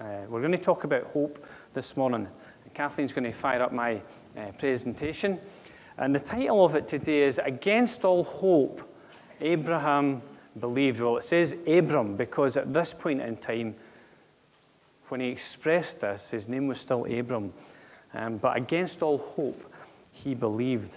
Uh, we're going to talk about hope this morning. Kathleen's going to fire up my uh, presentation. And the title of it today is Against All Hope, Abraham Believed. Well, it says Abram because at this point in time, when he expressed this, his name was still Abram. Um, but against all hope, he believed.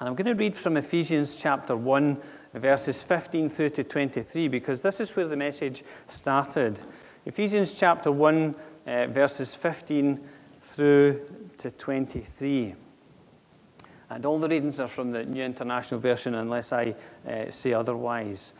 And I'm going to read from Ephesians chapter 1, verses 15 through to 23, because this is where the message started. Ephesians chapter 1, uh, verses 15 through to 23. And all the readings are from the New International Version, unless I uh, say otherwise.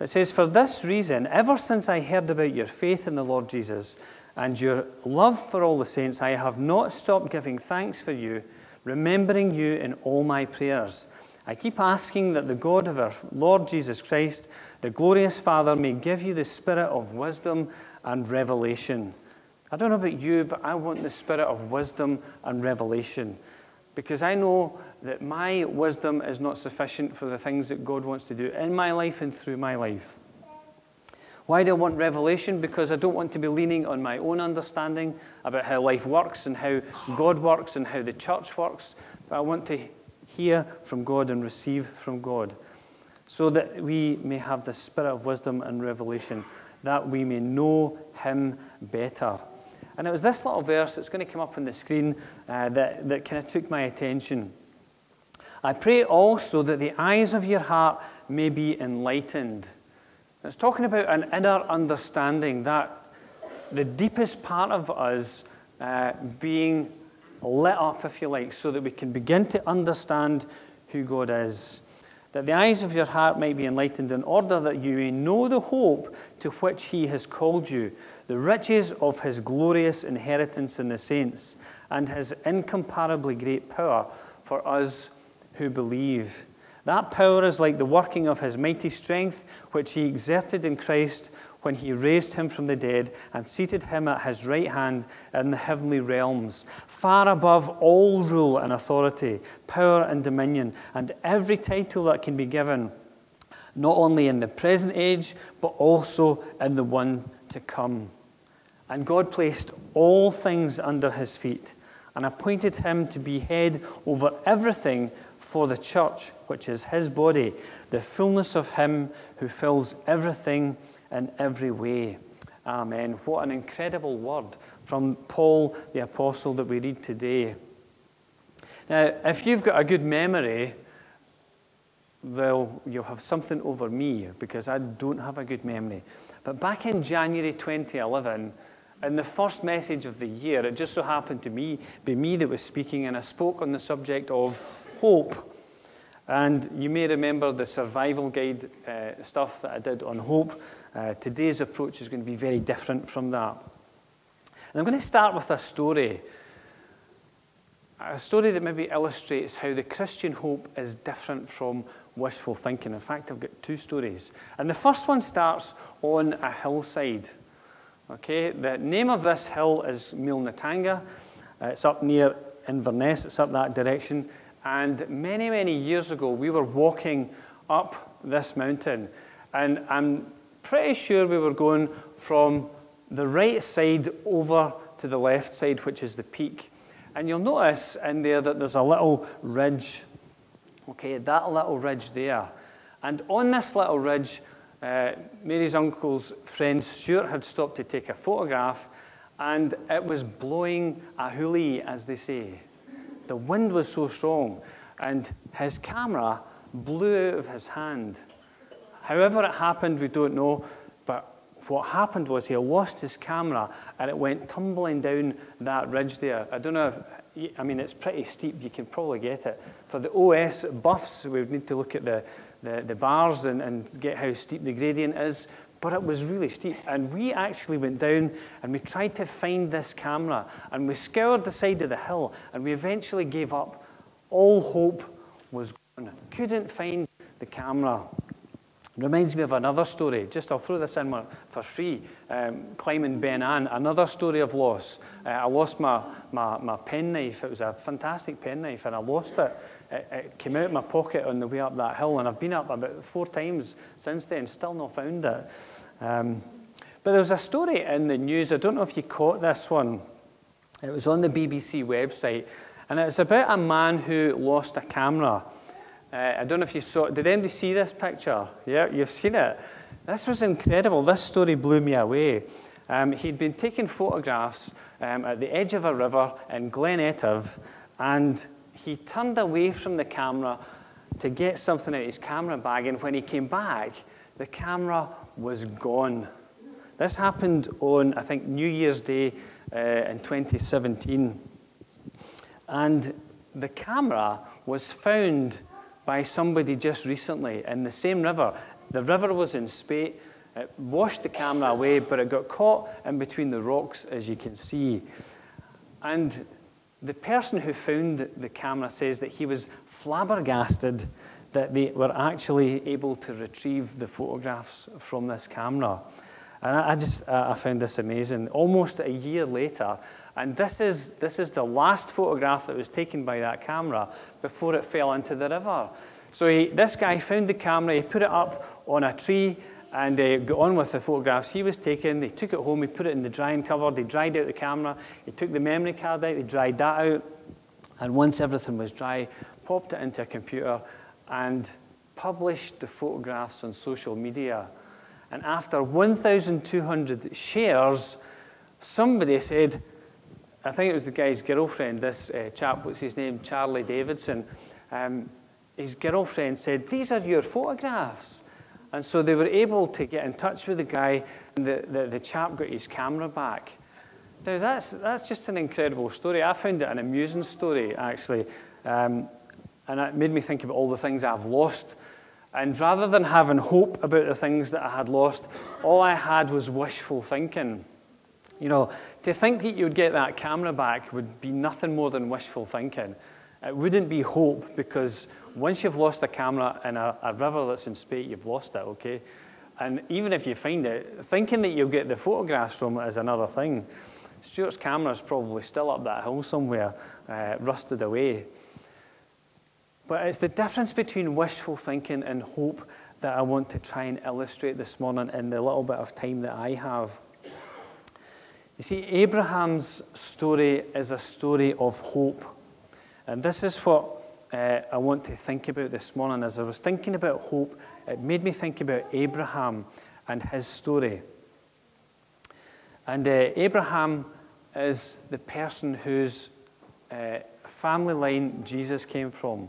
It says, For this reason, ever since I heard about your faith in the Lord Jesus and your love for all the saints, I have not stopped giving thanks for you, remembering you in all my prayers. I keep asking that the God of our Lord Jesus Christ, the glorious Father, may give you the spirit of wisdom and revelation. I don't know about you, but I want the spirit of wisdom and revelation because I know that my wisdom is not sufficient for the things that God wants to do in my life and through my life. Why do I want revelation? Because I don't want to be leaning on my own understanding about how life works and how God works and how the church works. But I want to hear from God and receive from God, so that we may have the spirit of wisdom and revelation, that we may know Him better. And it was this little verse that's going to come up on the screen uh, that, that kind of took my attention. I pray also that the eyes of your heart may be enlightened. It's talking about an inner understanding, that the deepest part of us uh, being lit up, if you like, so that we can begin to understand who God is. That the eyes of your heart might be enlightened in order that you may know the hope to which He has called you, the riches of His glorious inheritance in the saints, and His incomparably great power for us who believe. That power is like the working of His mighty strength, which He exerted in Christ when he raised him from the dead and seated him at his right hand in the heavenly realms, far above all rule and authority, power and dominion, and every title that can be given, not only in the present age, but also in the one to come. And God placed all things under his feet and appointed him to be head over everything for the church, which is his body, the fullness of him who fills everything in every way. Amen. What an incredible word from Paul the Apostle that we read today. Now, if you've got a good memory, well, you'll have something over me because I don't have a good memory. But back in January 2011, in the first message of the year, it just so happened to me, be me that was speaking, and I spoke on the subject of hope. And you may remember the survival guide uh, stuff that I did on hope. Uh, today's approach is going to be very different from that. And I'm going to start with a story. A story that maybe illustrates how the Christian hope is different from wishful thinking. In fact, I've got two stories. And the first one starts on a hillside. Okay, the name of this hill is Mulnatanga. Uh, it's up near Inverness, it's up that direction. And many, many years ago, we were walking up this mountain. And I'm pretty sure we were going from the right side over to the left side, which is the peak. And you'll notice in there that there's a little ridge. Okay, that little ridge there. And on this little ridge, uh, Mary's uncle's friend Stuart had stopped to take a photograph, and it was blowing a hoolie, as they say. The wind was so strong, and his camera blew out of his hand. However, it happened, we don't know. But what happened was he lost his camera and it went tumbling down that ridge there. I don't know. If, I mean, it's pretty steep. You can probably get it. For the OS buffs, we would need to look at the, the, the bars and, and get how steep the gradient is. But it was really steep. And we actually went down and we tried to find this camera. And we scoured the side of the hill and we eventually gave up. All hope was gone. Couldn't find the camera. Reminds me of another story. Just I'll throw this in for free. Um, climbing Ben An, another story of loss. Uh, I lost my, my, my penknife. It was a fantastic penknife, and I lost it. it. It came out of my pocket on the way up that hill, and I've been up about four times since then, still not found it. Um, But there was a story in the news, I don't know if you caught this one. It was on the BBC website, and it's about a man who lost a camera. Uh, I don't know if you saw. Did anybody see this picture? Yeah, you've seen it. This was incredible. This story blew me away. Um, he'd been taking photographs um, at the edge of a river in Glen Etive, and he turned away from the camera to get something out of his camera bag, and when he came back, the camera was gone. This happened on, I think, New Year's Day uh, in 2017. And the camera was found by somebody just recently in the same river. The river was in spate. It washed the camera away, but it got caught in between the rocks, as you can see. And the person who found the camera says that he was flabbergasted that they were actually able to retrieve the photographs from this camera. And I, just I found this amazing. Almost a year later, and this is this is the last photograph that was taken by that camera before it fell into the river. So he, this guy found the camera, he put it up on a tree, and uh, got on with the photographs he was taking. They took it home, he put it in the drying cupboard, they dried out the camera, he took the memory card out, he dried that out, and once everything was dry, popped it into a computer and published the photographs on social media. And after 1,200 shares, somebody said, I think it was the guy's girlfriend, this uh, chap, what's his name, Charlie Davidson. Um, his girlfriend said, These are your photographs. And so they were able to get in touch with the guy, and the, the, the chap got his camera back. Now, that's, that's just an incredible story. I found it an amusing story, actually. Um, and it made me think about all the things I've lost. And rather than having hope about the things that I had lost, all I had was wishful thinking. You know, to think that you'd get that camera back would be nothing more than wishful thinking. It wouldn't be hope because once you've lost a camera in a, a river that's in spate, you've lost it, okay? And even if you find it, thinking that you'll get the photographs from it is another thing. Stuart's camera is probably still up that hill somewhere, uh, rusted away. But it's the difference between wishful thinking and hope that I want to try and illustrate this morning in the little bit of time that I have. You see, Abraham's story is a story of hope. And this is what uh, I want to think about this morning. As I was thinking about hope, it made me think about Abraham and his story. And uh, Abraham is the person whose uh, family line Jesus came from.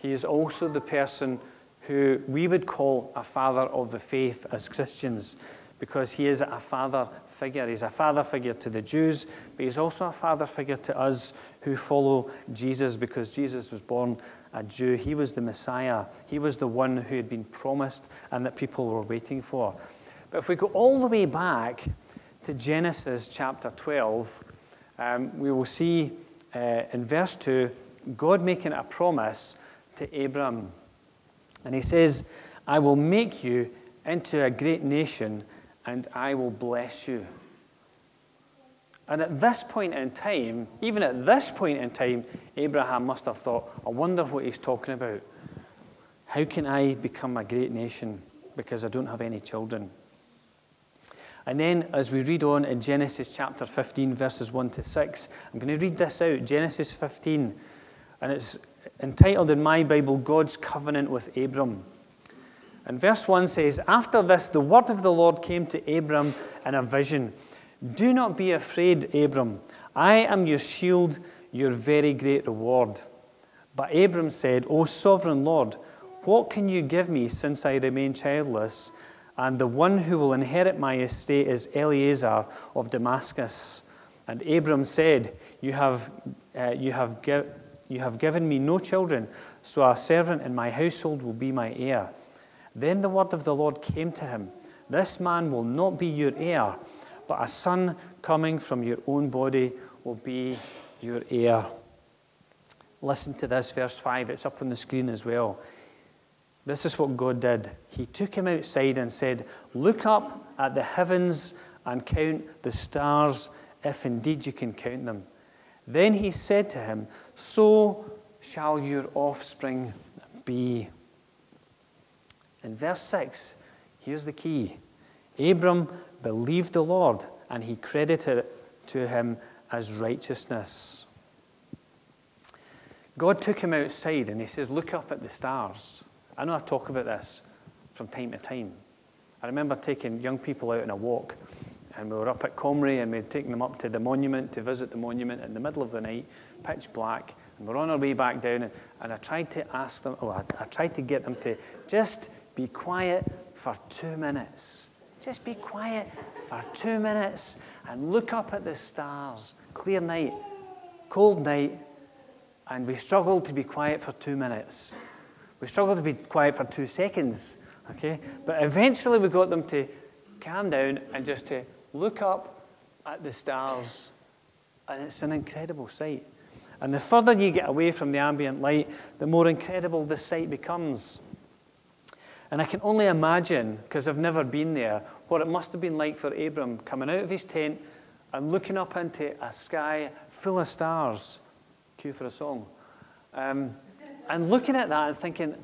He is also the person who we would call a father of the faith as Christians because he is a father figure. He's a father figure to the Jews, but he's also a father figure to us who follow Jesus because Jesus was born a Jew. He was the Messiah. He was the one who had been promised and that people were waiting for. But if we go all the way back to Genesis chapter 12, um, we will see uh, in verse 2 God making a promise to Abram. And he says, I will make you into a great nation and I will bless you. And at this point in time, even at this point in time, Abraham must have thought, I wonder what he's talking about. How can I become a great nation? Because I don't have any children. And then, as we read on in Genesis chapter 15, verses 1 to 6, I'm going to read this out Genesis 15. And it's entitled in my Bible, God's Covenant with Abram. And verse 1 says, After this, the word of the Lord came to Abram in a vision. Do not be afraid, Abram. I am your shield, your very great reward. But Abram said, O sovereign Lord, what can you give me since I remain childless? And the one who will inherit my estate is Eliezer of Damascus. And Abram said, You have, uh, you have you have given me no children, so a servant in my household will be my heir. Then the word of the Lord came to him This man will not be your heir, but a son coming from your own body will be your heir. Listen to this, verse 5. It's up on the screen as well. This is what God did. He took him outside and said, Look up at the heavens and count the stars, if indeed you can count them. Then he said to him, So shall your offspring be. In verse 6, here's the key Abram believed the Lord, and he credited it to him as righteousness. God took him outside and he says, Look up at the stars. I know I talk about this from time to time. I remember taking young people out on a walk, and we were up at Comrie, and we'd taken them up to the monument to visit the monument in the middle of the night, pitch black, and we're on our way back down, and, and I tried to ask them, oh, I, I tried to get them to just be quiet for two minutes. Just be quiet for two minutes and look up at the stars. Clear night, cold night, and we struggled to be quiet for two minutes. We struggled to be quiet for two seconds, okay? But eventually we got them to calm down and just to look up at the stars, and it's an incredible sight. And the further you get away from the ambient light, the more incredible the sight becomes. And I can only imagine, because I've never been there, what it must have been like for Abram coming out of his tent and looking up into a sky full of stars. Cue for a song. Um, and looking at that and thinking,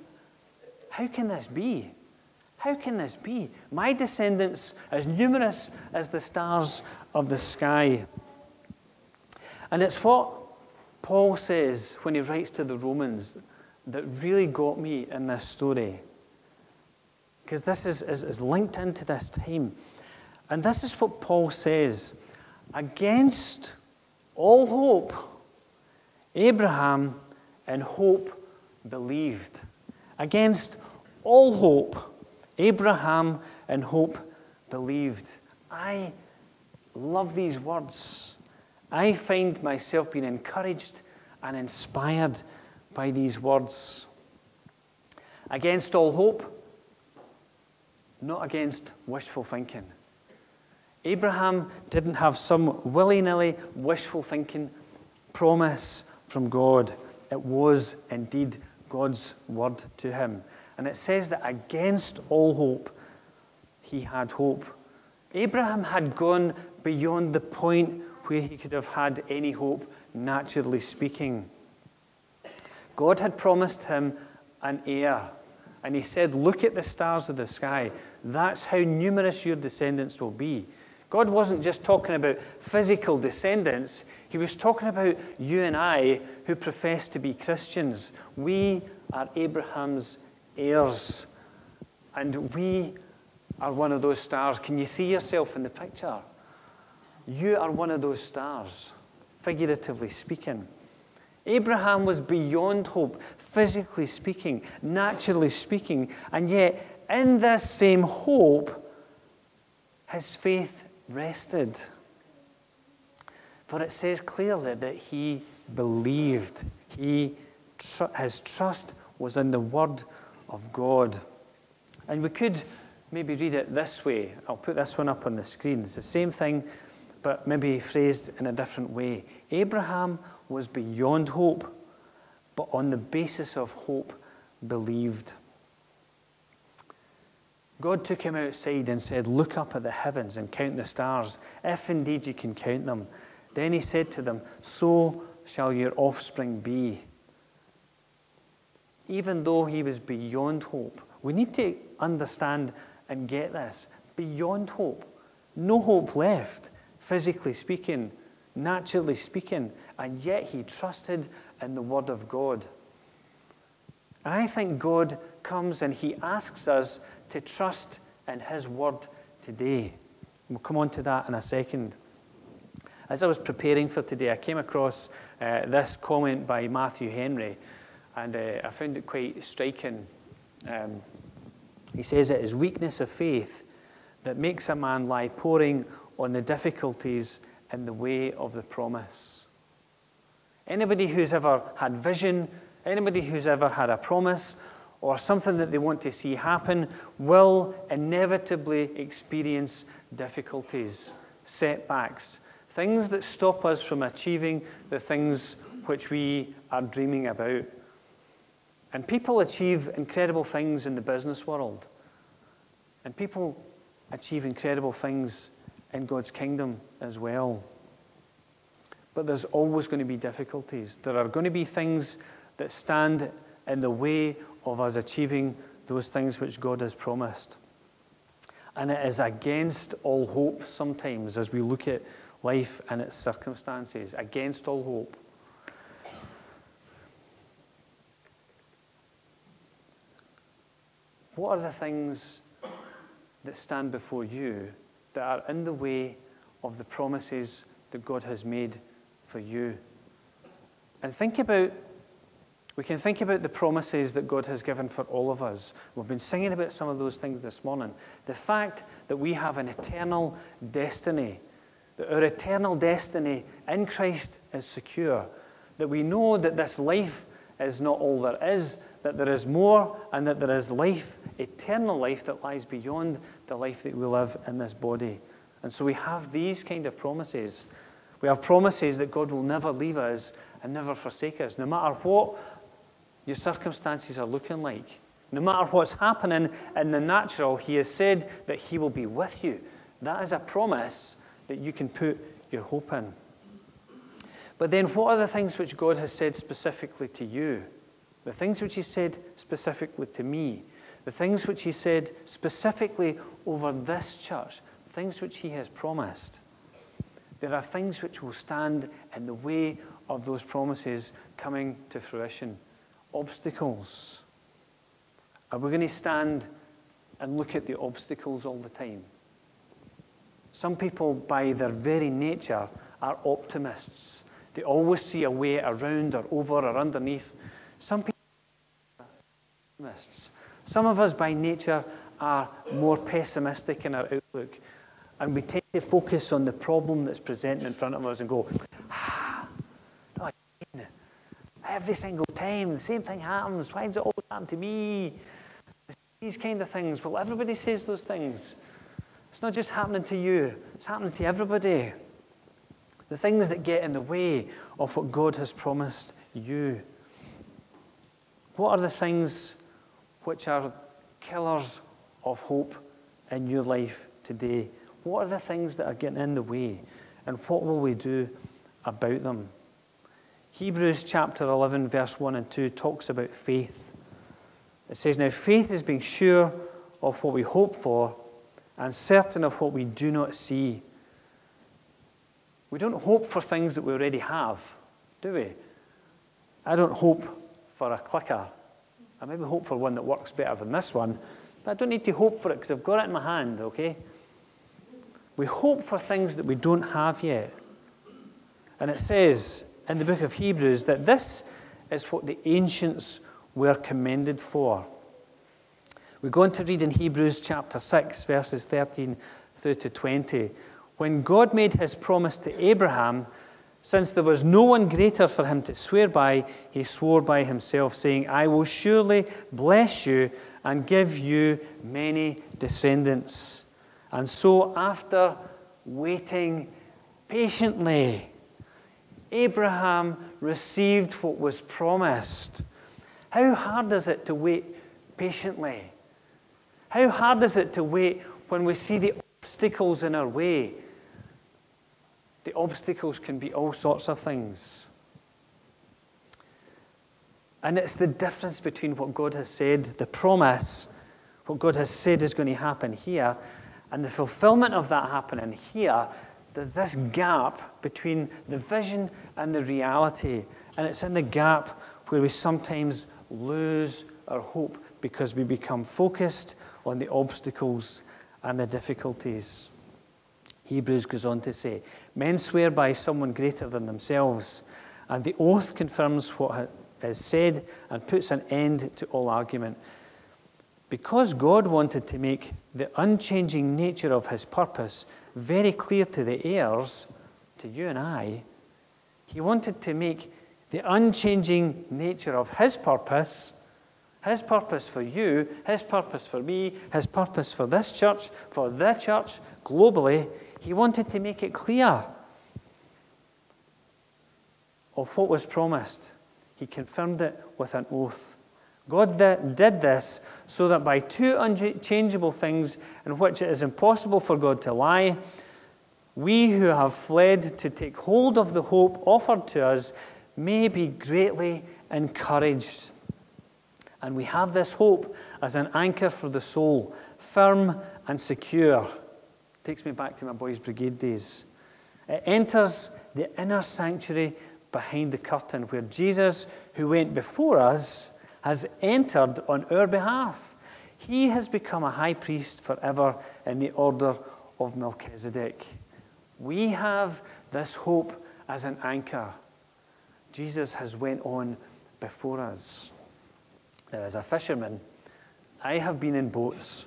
how can this be? How can this be? My descendants, as numerous as the stars of the sky. And it's what Paul says when he writes to the Romans that really got me in this story. Because this is, is, is linked into this time. And this is what Paul says against all hope, Abraham in hope believed. Against all hope, Abraham in hope believed. I love these words. I find myself being encouraged and inspired by these words. Against all hope, not against wishful thinking. Abraham didn't have some willy nilly wishful thinking promise from God. It was indeed God's word to him. And it says that against all hope, he had hope. Abraham had gone beyond the point where he could have had any hope, naturally speaking. God had promised him an heir. And he said, Look at the stars of the sky. That's how numerous your descendants will be. God wasn't just talking about physical descendants, He was talking about you and I who profess to be Christians. We are Abraham's heirs, and we are one of those stars. Can you see yourself in the picture? You are one of those stars, figuratively speaking. Abraham was beyond hope, physically speaking, naturally speaking, and yet in this same hope, his faith rested. For it says clearly that he believed. He, tr- his trust was in the word of God. And we could maybe read it this way. I'll put this one up on the screen. It's the same thing, but maybe phrased in a different way. Abraham was beyond hope, but on the basis of hope, believed. God took him outside and said, Look up at the heavens and count the stars, if indeed you can count them. Then he said to them, So shall your offspring be. Even though he was beyond hope, we need to understand and get this. Beyond hope. No hope left, physically speaking, naturally speaking, and yet he trusted in the Word of God. I think God comes and he asks us to trust in his Word today. We'll come on to that in a second. As I was preparing for today, I came across uh, this comment by Matthew Henry, and uh, I found it quite striking. Um, he says it is weakness of faith that makes a man lie poring on the difficulties in the way of the promise. Anybody who's ever had vision, anybody who's ever had a promise or something that they want to see happen will inevitably experience difficulties, setbacks, things that stop us from achieving the things which we are dreaming about. And people achieve incredible things in the business world. And people achieve incredible things in God's kingdom as well. But there's always going to be difficulties. There are going to be things that stand in the way of us achieving those things which God has promised. And it is against all hope sometimes as we look at life and its circumstances, against all hope. What are the things that stand before you that are in the way of the promises that God has made for you? And think about, we can think about the promises that God has given for all of us. We've been singing about some of those things this morning. The fact that we have an eternal destiny, that our eternal destiny in Christ is secure, that we know that this life is not all there is, that there is more, and that there is life, eternal life that lies beyond the life that we live in this body. And so we have these kind of promises. We have promises that God will never leave us and never forsake us, no matter what your circumstances are looking like. No matter what's happening in the natural, He has said that He will be with you. That is a promise that you can put your hope in. But then, what are the things which God has said specifically to you? the things which he said specifically to me, the things which he said specifically over this church, things which he has promised. There are things which will stand in the way of those promises coming to fruition. Obstacles. Are we going to stand and look at the obstacles all the time? Some people, by their very nature, are optimists. They always see a way around or over or underneath. Some people some of us, by nature, are more pessimistic in our outlook, and we tend to focus on the problem that's presenting in front of us and go, ah, again. Every single time, the same thing happens. Why does it always happen to me? These kind of things. Well, everybody says those things. It's not just happening to you, it's happening to everybody. The things that get in the way of what God has promised you. What are the things which are killers of hope in your life today? What are the things that are getting in the way? And what will we do about them? Hebrews chapter 11, verse 1 and 2 talks about faith. It says, Now faith is being sure of what we hope for and certain of what we do not see. We don't hope for things that we already have, do we? I don't hope for a clicker I maybe hope for one that works better than this one, but I don't need to hope for it because I've got it in my hand, okay? We hope for things that we don't have yet. And it says in the book of Hebrews that this is what the ancients were commended for. We go on to read in Hebrews chapter 6, verses 13 through to 20. When God made his promise to Abraham, since there was no one greater for him to swear by, he swore by himself, saying, I will surely bless you and give you many descendants. And so, after waiting patiently, Abraham received what was promised. How hard is it to wait patiently? How hard is it to wait when we see the obstacles in our way? The obstacles can be all sorts of things. And it's the difference between what God has said, the promise, what God has said is going to happen here, and the fulfillment of that happening here. There's this gap between the vision and the reality. And it's in the gap where we sometimes lose our hope because we become focused on the obstacles and the difficulties. Hebrews goes on to say, Men swear by someone greater than themselves, and the oath confirms what is said and puts an end to all argument. Because God wanted to make the unchanging nature of his purpose very clear to the heirs, to you and I, he wanted to make the unchanging nature of his purpose, his purpose for you, his purpose for me, his purpose for this church, for the church globally, he wanted to make it clear of what was promised. He confirmed it with an oath. God did this so that by two unchangeable things in which it is impossible for God to lie, we who have fled to take hold of the hope offered to us may be greatly encouraged. And we have this hope as an anchor for the soul, firm and secure. Takes me back to my boys' brigade days. It enters the inner sanctuary behind the curtain where Jesus, who went before us, has entered on our behalf. He has become a high priest forever in the order of Melchizedek. We have this hope as an anchor. Jesus has went on before us. Now, as a fisherman, I have been in boats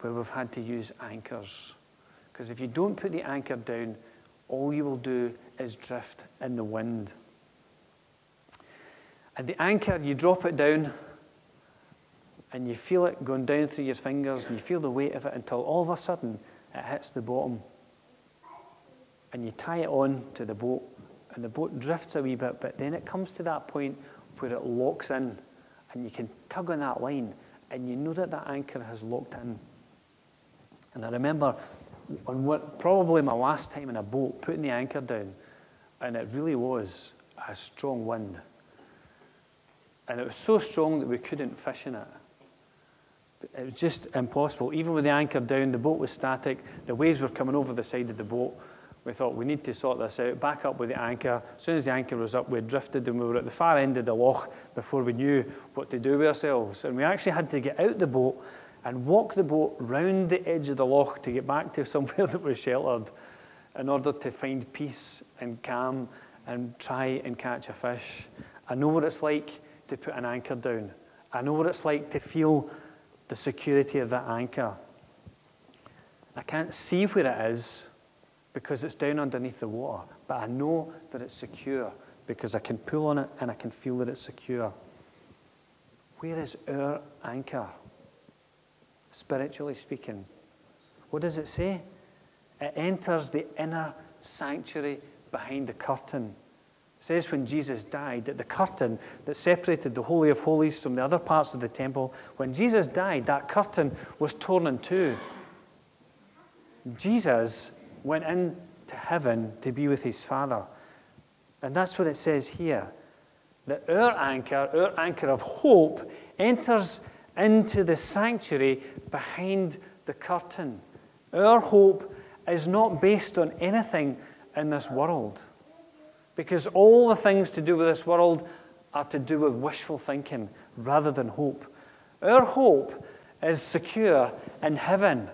where we've had to use anchors. Because if you don't put the anchor down, all you will do is drift in the wind. And the anchor, you drop it down, and you feel it going down through your fingers, and you feel the weight of it until all of a sudden it hits the bottom. And you tie it on to the boat, and the boat drifts a wee bit, but then it comes to that point where it locks in, and you can tug on that line, and you know that that anchor has locked in. And I remember on what probably my last time in a boat, putting the anchor down, and it really was a strong wind. And it was so strong that we couldn't fish in it. It was just impossible. Even with the anchor down, the boat was static, the waves were coming over the side of the boat. We thought we need to sort this out. Back up with the anchor. As soon as the anchor was up, we drifted and we were at the far end of the loch before we knew what to do with ourselves. And we actually had to get out the boat and walk the boat round the edge of the loch to get back to somewhere that was sheltered in order to find peace and calm and try and catch a fish. I know what it's like to put an anchor down. I know what it's like to feel the security of that anchor. I can't see where it is because it's down underneath the water, but I know that it's secure because I can pull on it and I can feel that it's secure. Where is our anchor? Spiritually speaking. What does it say? It enters the inner sanctuary behind the curtain. It says when Jesus died that the curtain that separated the Holy of Holies from the other parts of the temple, when Jesus died, that curtain was torn in two. Jesus went into heaven to be with his Father. And that's what it says here that our anchor, our anchor of hope, enters into the sanctuary behind the curtain. Our hope is not based on anything in this world. Because all the things to do with this world are to do with wishful thinking rather than hope. Our hope is secure in heaven.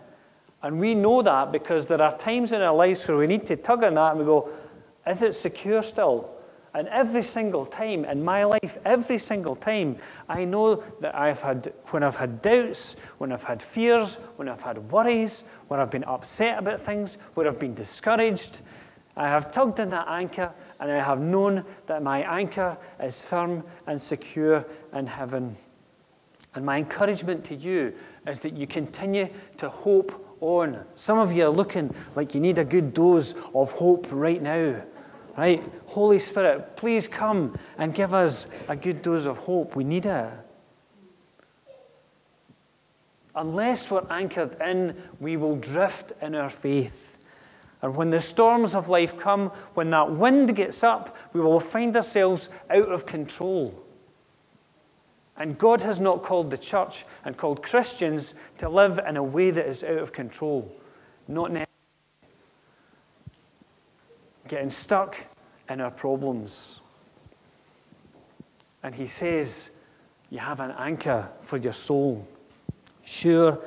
And we know that because there are times in our lives where we need to tug on that and we go, is it secure still? And every single time in my life, every single time, I know that I've had, when I've had doubts, when I've had fears, when I've had worries, when I've been upset about things, when I've been discouraged, I have tugged on that anchor and I have known that my anchor is firm and secure in heaven. And my encouragement to you is that you continue to hope on. Some of you are looking like you need a good dose of hope right now. Right? Holy Spirit, please come and give us a good dose of hope. We need it. Unless we're anchored in, we will drift in our faith. And when the storms of life come, when that wind gets up, we will find ourselves out of control. And God has not called the church and called Christians to live in a way that is out of control. Not necessarily. Getting stuck in our problems. And He says, You have an anchor for your soul, sure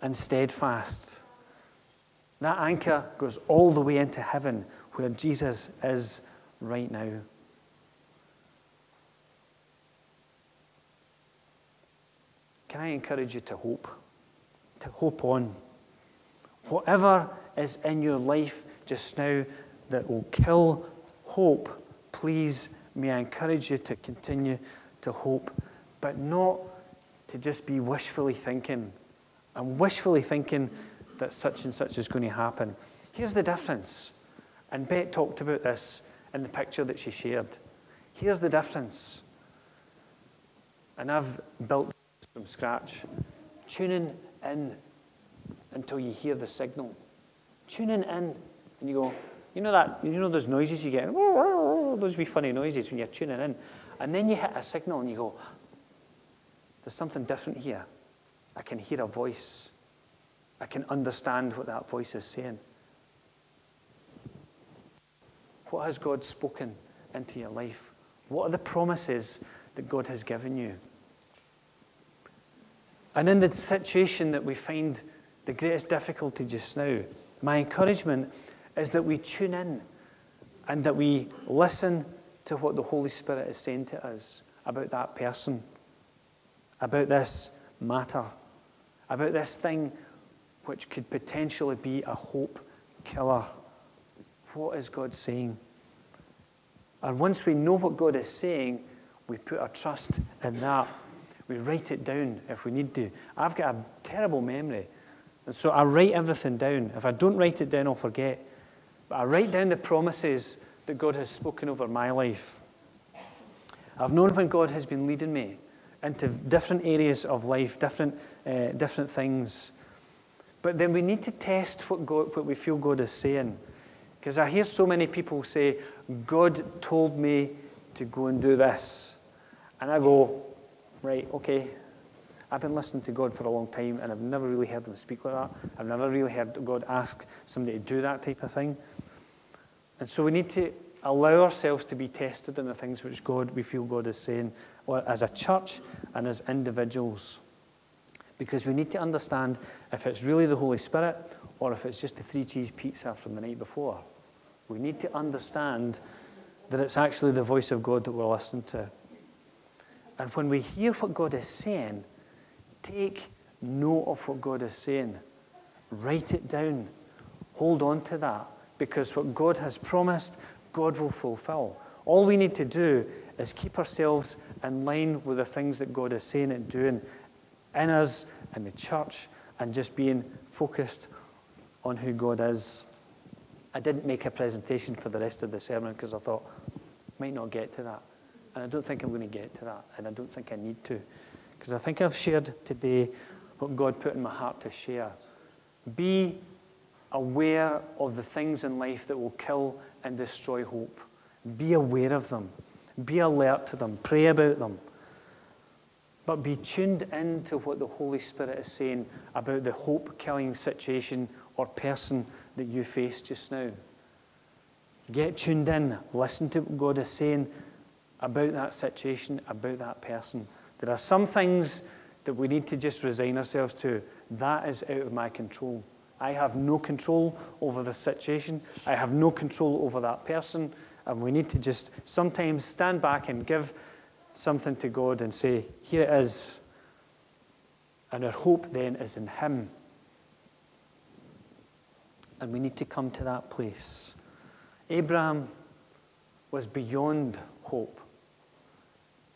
and steadfast. That anchor goes all the way into heaven where Jesus is right now. Can I encourage you to hope? To hope on. Whatever is in your life just now that will kill hope, please may I encourage you to continue to hope, but not to just be wishfully thinking. And wishfully thinking that such and such is going to happen. Here's the difference. And Bet talked about this in the picture that she shared. Here's the difference. And I've built from scratch. Tuning in until you hear the signal. Tuning in and you go, you know that, you know those noises you get? Those be funny noises when you're tuning in. And then you hit a signal and you go, there's something different here. I can hear a voice. I can understand what that voice is saying. What has God spoken into your life? What are the promises that God has given you? And in the situation that we find the greatest difficulty just now, my encouragement is that we tune in and that we listen to what the Holy Spirit is saying to us about that person, about this matter, about this thing which could potentially be a hope killer. What is God saying? And once we know what God is saying, we put our trust in that. We write it down if we need to. I've got a terrible memory. And so I write everything down. If I don't write it down, I'll forget. But I write down the promises that God has spoken over my life. I've known when God has been leading me into different areas of life, different, uh, different things. But then we need to test what, God, what we feel God is saying. Because I hear so many people say, God told me to go and do this. And I go, right, okay. I've been listening to God for a long time and I've never really heard him speak like that. I've never really heard God ask somebody to do that type of thing. And so we need to allow ourselves to be tested in the things which God, we feel God is saying, as a church and as individuals. Because we need to understand if it's really the Holy Spirit or if it's just a three cheese pizza from the night before. We need to understand that it's actually the voice of God that we're listening to. And when we hear what God is saying, take note of what God is saying. Write it down. Hold on to that. Because what God has promised, God will fulfill. All we need to do is keep ourselves in line with the things that God is saying and doing in us, in the church, and just being focused on who God is. I didn't make a presentation for the rest of the sermon because I thought, might not get to that. And I don't think I'm going to get to that, and I don't think I need to. Because I think I've shared today what God put in my heart to share. Be aware of the things in life that will kill and destroy hope. Be aware of them. Be alert to them. Pray about them. But be tuned in to what the Holy Spirit is saying about the hope killing situation or person that you face just now. Get tuned in. Listen to what God is saying about that situation, about that person. There are some things that we need to just resign ourselves to. That is out of my control. I have no control over the situation. I have no control over that person. And we need to just sometimes stand back and give something to God and say, Here it is. And our hope then is in Him. And we need to come to that place. Abraham was beyond hope.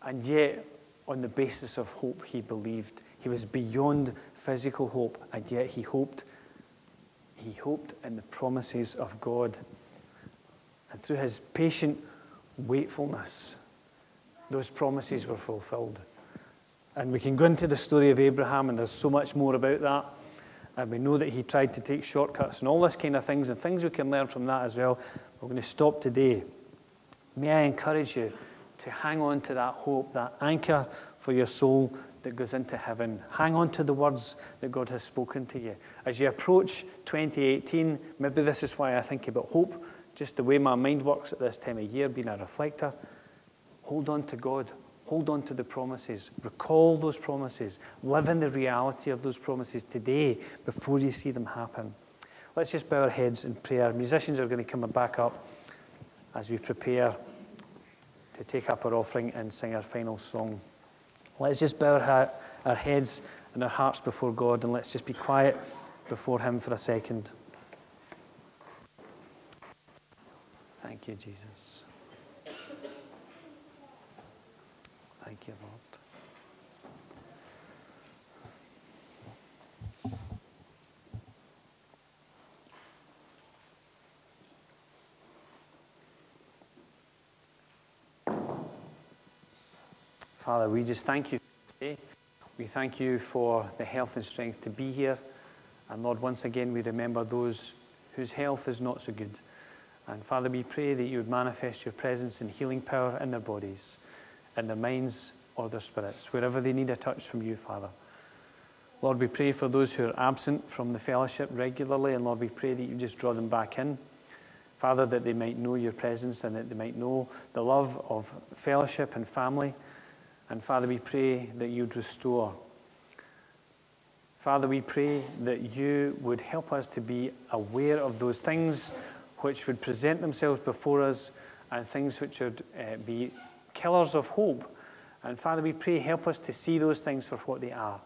And yet, on the basis of hope, he believed. He was beyond physical hope, and yet he hoped he hoped in the promises of God. And through his patient waitfulness, those promises were fulfilled. And we can go into the story of Abraham, and there's so much more about that. And we know that he tried to take shortcuts and all this kind of things, and things we can learn from that as well. We're going to stop today. May I encourage you to hang on to that hope, that anchor for your soul that goes into heaven. Hang on to the words that God has spoken to you. As you approach 2018, maybe this is why I think about hope, just the way my mind works at this time of year, being a reflector. Hold on to God. Hold on to the promises. Recall those promises. Live in the reality of those promises today before you see them happen. Let's just bow our heads in prayer. Musicians are going to come back up as we prepare to take up our offering and sing our final song. Let's just bow our, our heads and our hearts before God and let's just be quiet before Him for a second. Thank you, Jesus. Thank you, Lord. Father, we just thank you today. We thank you for the health and strength to be here. And Lord, once again, we remember those whose health is not so good. And Father, we pray that you would manifest your presence and healing power in their bodies, in their minds or their spirits, wherever they need a touch from you, Father. Lord, we pray for those who are absent from the fellowship regularly, and Lord, we pray that you just draw them back in. Father, that they might know your presence and that they might know the love of fellowship and family. And Father, we pray that you'd restore. Father, we pray that you would help us to be aware of those things which would present themselves before us and things which would uh, be killers of hope. And Father, we pray, help us to see those things for what they are.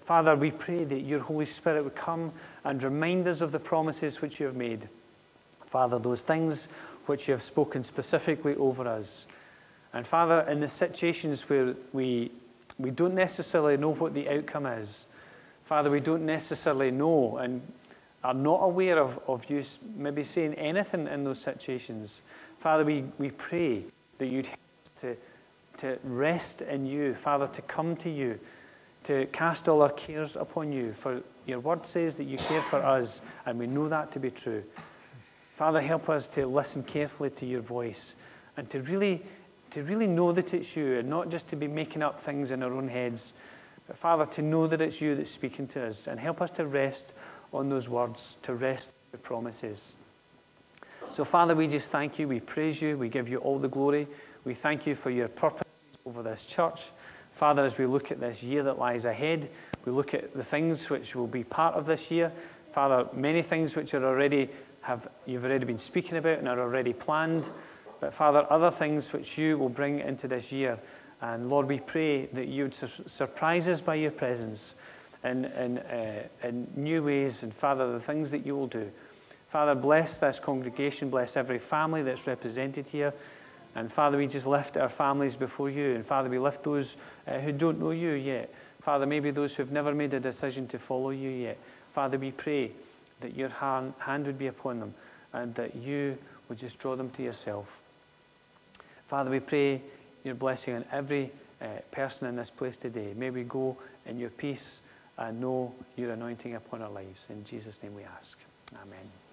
Father, we pray that your Holy Spirit would come and remind us of the promises which you have made. Father, those things which you have spoken specifically over us. And Father, in the situations where we, we don't necessarily know what the outcome is, Father, we don't necessarily know and are not aware of, of you maybe saying anything in those situations. Father, we, we pray that you'd help us to, to rest in you, Father, to come to you, to cast all our cares upon you. For your word says that you care for us, and we know that to be true. Father, help us to listen carefully to your voice and to really, to really know that it's you and not just to be making up things in our own heads. But Father, to know that it's you that's speaking to us and help us to rest on those words, to rest the promises. So, Father, we just thank you. We praise you. We give you all the glory. We thank you for your purpose over this church. Father, as we look at this year that lies ahead, we look at the things which will be part of this year. Father, many things which are already have you've already been speaking about and are already planned. But Father, other things which you will bring into this year. And Lord, we pray that you would sur- surprise us by your presence in, in, uh, in new ways. And Father, the things that you will do. Father, bless this congregation, bless every family that's represented here. And Father, we just lift our families before you. And Father, we lift those uh, who don't know you yet. Father, maybe those who have never made a decision to follow you yet. Father, we pray that your hand, hand would be upon them and that you would just draw them to yourself. Father, we pray your blessing on every uh, person in this place today. May we go in your peace and know your anointing upon our lives. In Jesus' name we ask. Amen.